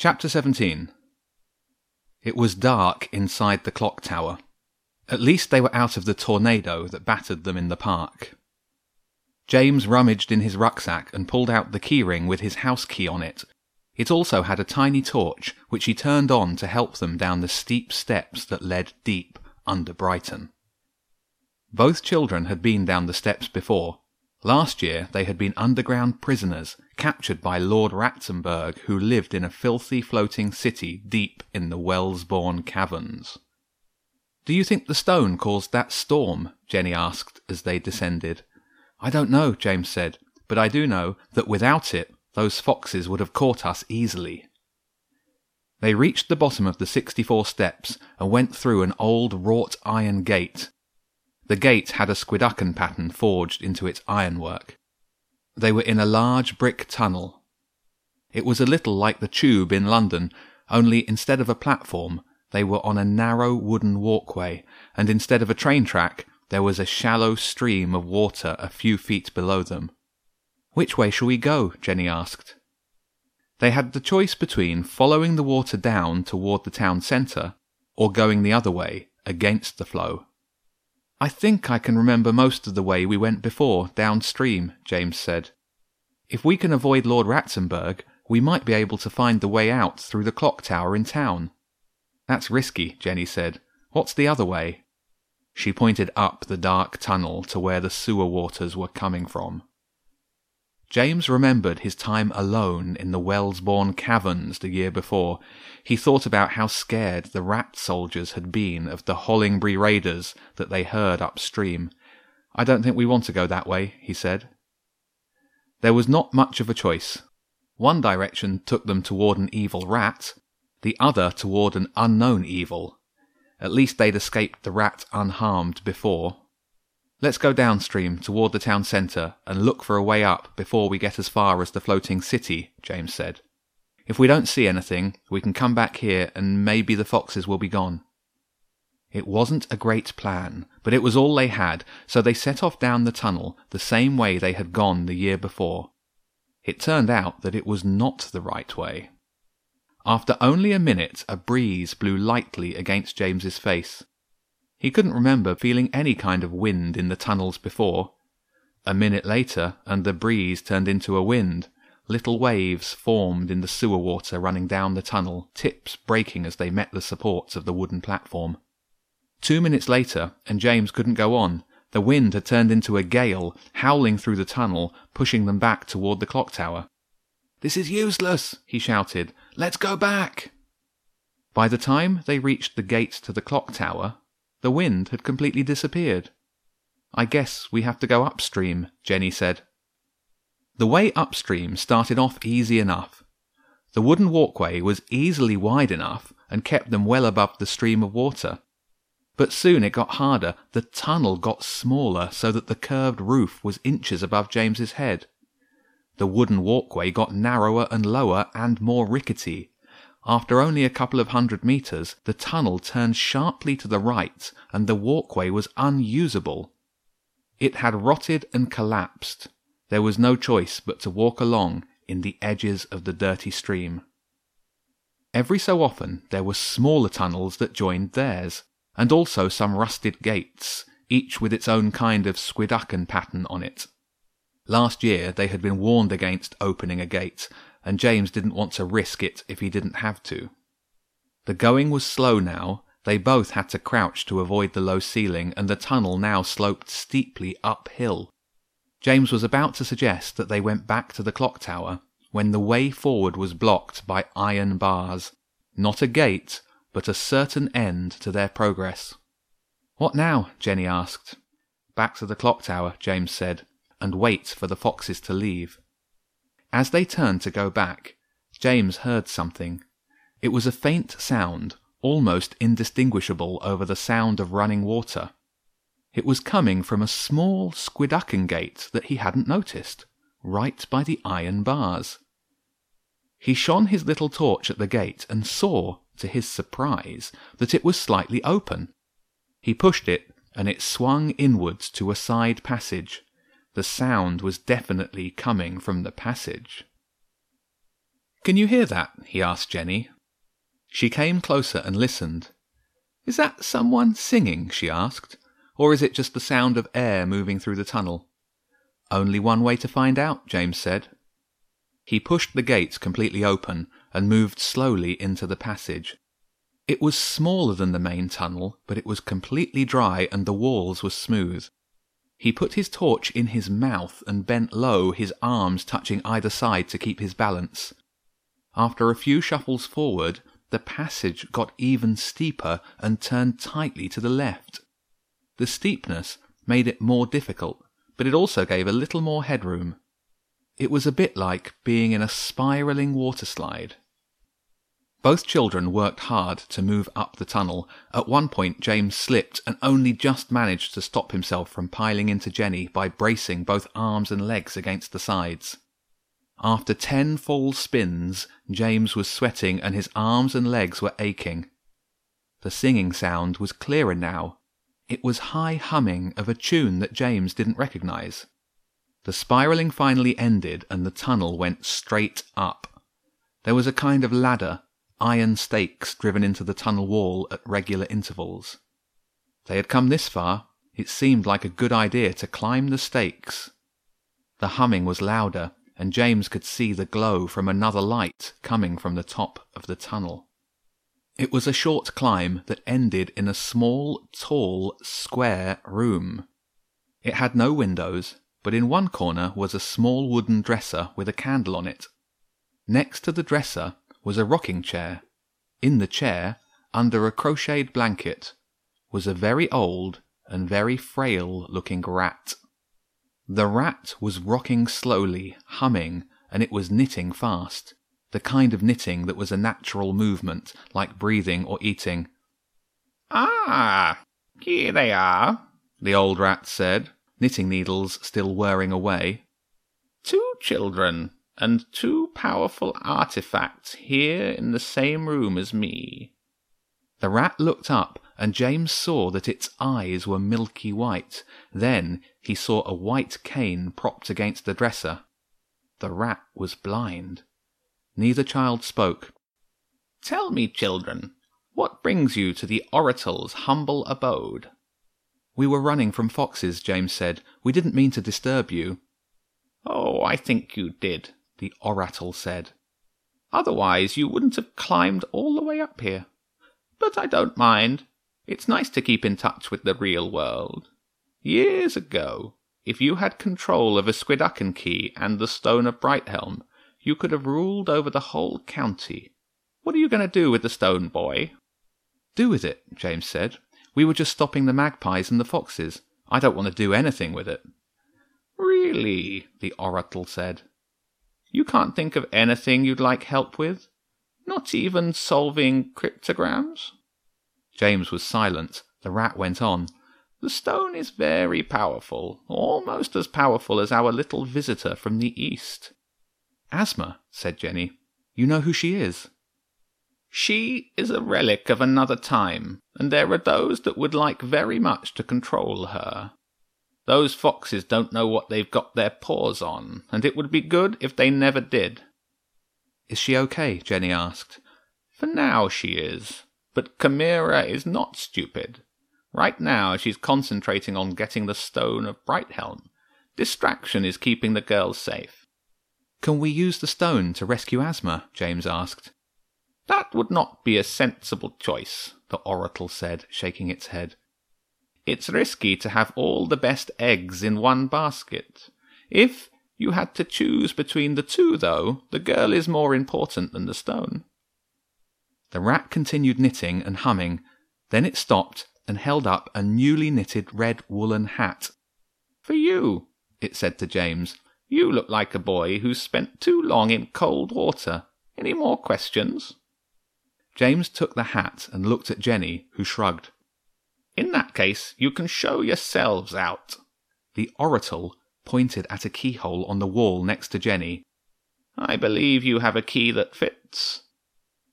Chapter 17 It was dark inside the clock tower. At least they were out of the tornado that battered them in the park. James rummaged in his rucksack and pulled out the keyring with his house key on it. It also had a tiny torch, which he turned on to help them down the steep steps that led deep under Brighton. Both children had been down the steps before. Last year they had been underground prisoners, captured by Lord Ratzenberg, who lived in a filthy floating city deep in the Wellesbourne caverns. Do you think the stone caused that storm? Jenny asked as they descended. I don't know, James said, but I do know that without it, those foxes would have caught us easily. They reached the bottom of the 64 steps and went through an old wrought iron gate. The gate had a squidducken pattern forged into its ironwork. They were in a large brick tunnel. It was a little like the tube in London, only instead of a platform, they were on a narrow wooden walkway, and instead of a train track, there was a shallow stream of water a few feet below them. Which way shall we go? Jenny asked. They had the choice between following the water down toward the town centre or going the other way, against the flow. I think I can remember most of the way we went before, downstream, James said. If we can avoid Lord Ratzenberg, we might be able to find the way out through the clock tower in town. That's risky, Jenny said. What's the other way? She pointed up the dark tunnel to where the sewer waters were coming from. James remembered his time alone in the Wellesbourne caverns the year before. He thought about how scared the rat soldiers had been of the Hollingbury raiders that they heard upstream. I don't think we want to go that way, he said. There was not much of a choice. One direction took them toward an evil rat, the other toward an unknown evil. At least they'd escaped the rat unharmed before. Let's go downstream toward the town centre and look for a way up before we get as far as the floating city, James said. If we don't see anything, we can come back here and maybe the foxes will be gone. It wasn't a great plan, but it was all they had, so they set off down the tunnel the same way they had gone the year before. It turned out that it was not the right way. After only a minute, a breeze blew lightly against James's face. He couldn't remember feeling any kind of wind in the tunnels before. A minute later, and the breeze turned into a wind. Little waves formed in the sewer water running down the tunnel, tips breaking as they met the supports of the wooden platform. Two minutes later, and James couldn't go on. The wind had turned into a gale, howling through the tunnel, pushing them back toward the clock tower. This is useless, he shouted. Let's go back. By the time they reached the gate to the clock tower, the wind had completely disappeared. I guess we have to go upstream, Jenny said. The way upstream started off easy enough. The wooden walkway was easily wide enough and kept them well above the stream of water. But soon it got harder. The tunnel got smaller so that the curved roof was inches above James's head. The wooden walkway got narrower and lower and more rickety, after only a couple of hundred meters, the tunnel turned sharply to the right and the walkway was unusable. It had rotted and collapsed. There was no choice but to walk along in the edges of the dirty stream. Every so often there were smaller tunnels that joined theirs, and also some rusted gates, each with its own kind of squidducken pattern on it. Last year they had been warned against opening a gate, and James didn't want to risk it if he didn't have to. The going was slow now. They both had to crouch to avoid the low ceiling, and the tunnel now sloped steeply uphill. James was about to suggest that they went back to the clock tower when the way forward was blocked by iron bars. Not a gate, but a certain end to their progress. What now? Jenny asked. Back to the clock tower, James said, and wait for the foxes to leave. As they turned to go back, James heard something. It was a faint sound, almost indistinguishable over the sound of running water. It was coming from a small squidducken gate that he hadn't noticed, right by the iron bars. He shone his little torch at the gate and saw, to his surprise, that it was slightly open. He pushed it, and it swung inwards to a side passage. The sound was definitely coming from the passage. Can you hear that? he asked Jenny. She came closer and listened. Is that someone singing? she asked. Or is it just the sound of air moving through the tunnel? Only one way to find out, James said. He pushed the gates completely open and moved slowly into the passage. It was smaller than the main tunnel, but it was completely dry and the walls were smooth. He put his torch in his mouth and bent low, his arms touching either side to keep his balance. After a few shuffles forward, the passage got even steeper and turned tightly to the left. The steepness made it more difficult, but it also gave a little more headroom. It was a bit like being in a spiraling water slide. Both children worked hard to move up the tunnel. At one point, James slipped and only just managed to stop himself from piling into Jenny by bracing both arms and legs against the sides. After ten full spins, James was sweating and his arms and legs were aching. The singing sound was clearer now, it was high humming of a tune that James didn't recognize. The spiraling finally ended and the tunnel went straight up. There was a kind of ladder, iron stakes driven into the tunnel wall at regular intervals. They had come this far. It seemed like a good idea to climb the stakes. The humming was louder, and James could see the glow from another light coming from the top of the tunnel. It was a short climb that ended in a small, tall, square room. It had no windows, but in one corner was a small wooden dresser with a candle on it. Next to the dresser was a rocking chair. In the chair, under a crocheted blanket, was a very old and very frail looking rat. The rat was rocking slowly, humming, and it was knitting fast the kind of knitting that was a natural movement, like breathing or eating. Ah, here they are, the old rat said, knitting needles still whirring away. Two children, and two powerful artifacts here in the same room as me. The rat looked up, and James saw that its eyes were milky white. Then he saw a white cane propped against the dresser. The rat was blind. Neither child spoke. Tell me, children, what brings you to the Oracle's humble abode? We were running from foxes, James said. We didn't mean to disturb you. Oh, I think you did, the Oracle said. Otherwise you wouldn't have climbed all the way up here. But I don't mind. It's nice to keep in touch with the real world. Years ago, if you had control of a Squidducken key and the Stone of Brighthelm, you could have ruled over the whole county. What are you going to do with the stone, boy? Do with it, James said. We were just stopping the magpies and the foxes. I don't want to do anything with it. Really? the oracle said. You can't think of anything you'd like help with? Not even solving cryptograms? James was silent. The rat went on. The stone is very powerful, almost as powerful as our little visitor from the east. Asma, said Jenny. You know who she is? She is a relic of another time, and there are those that would like very much to control her. Those foxes don't know what they've got their paws on, and it would be good if they never did. Is she okay? Jenny asked. For now she is, but Chimera is not stupid. Right now she's concentrating on getting the stone of Brighthelm. Distraction is keeping the girls safe. Can we use the stone to rescue Asma? James asked. That would not be a sensible choice, the oracle said, shaking its head. It's risky to have all the best eggs in one basket. If you had to choose between the two, though, the girl is more important than the stone. The rat continued knitting and humming. Then it stopped and held up a newly knitted red woolen hat. For you, it said to James. You look like a boy who's spent too long in cold water. Any more questions? James took the hat and looked at Jenny, who shrugged. In that case, you can show yourselves out. The oracle pointed at a keyhole on the wall next to Jenny. I believe you have a key that fits.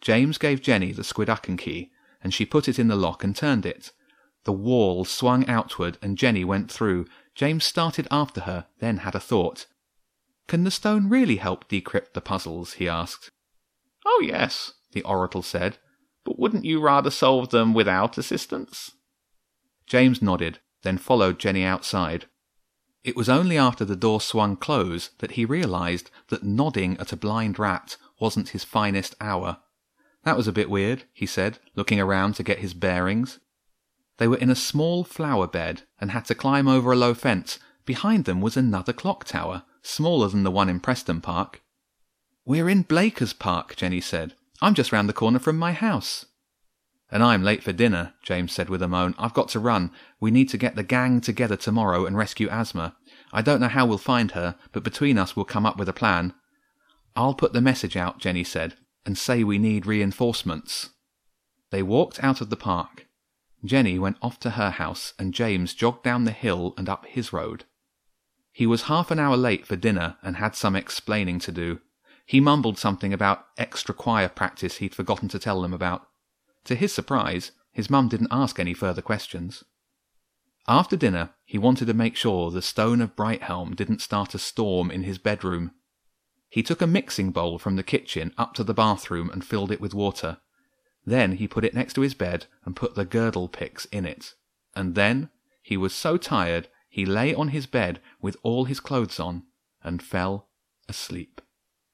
James gave Jenny the Squidducken key, and she put it in the lock and turned it. The wall swung outward, and Jenny went through. James started after her, then had a thought. Can the stone really help decrypt the puzzles? he asked. Oh, yes, the oracle said, but wouldn't you rather solve them without assistance? James nodded, then followed Jenny outside. It was only after the door swung close that he realized that nodding at a blind rat wasn't his finest hour. That was a bit weird, he said, looking around to get his bearings. They were in a small flower bed and had to climb over a low fence. Behind them was another clock tower, smaller than the one in Preston Park. We're in Blakers Park, Jenny said. I'm just round the corner from my house. And I'm late for dinner, James said with a moan. I've got to run. We need to get the gang together tomorrow and rescue Asma. I don't know how we'll find her, but between us we'll come up with a plan. I'll put the message out, Jenny said, and say we need reinforcements. They walked out of the park. Jenny went off to her house, and James jogged down the hill and up his road. He was half an hour late for dinner and had some explaining to do. He mumbled something about extra choir practice he'd forgotten to tell them about. To his surprise, his mum didn't ask any further questions. After dinner, he wanted to make sure the stone of Brighthelm didn't start a storm in his bedroom. He took a mixing bowl from the kitchen up to the bathroom and filled it with water. Then he put it next to his bed and put the girdle picks in it. And then he was so tired he lay on his bed with all his clothes on and fell asleep.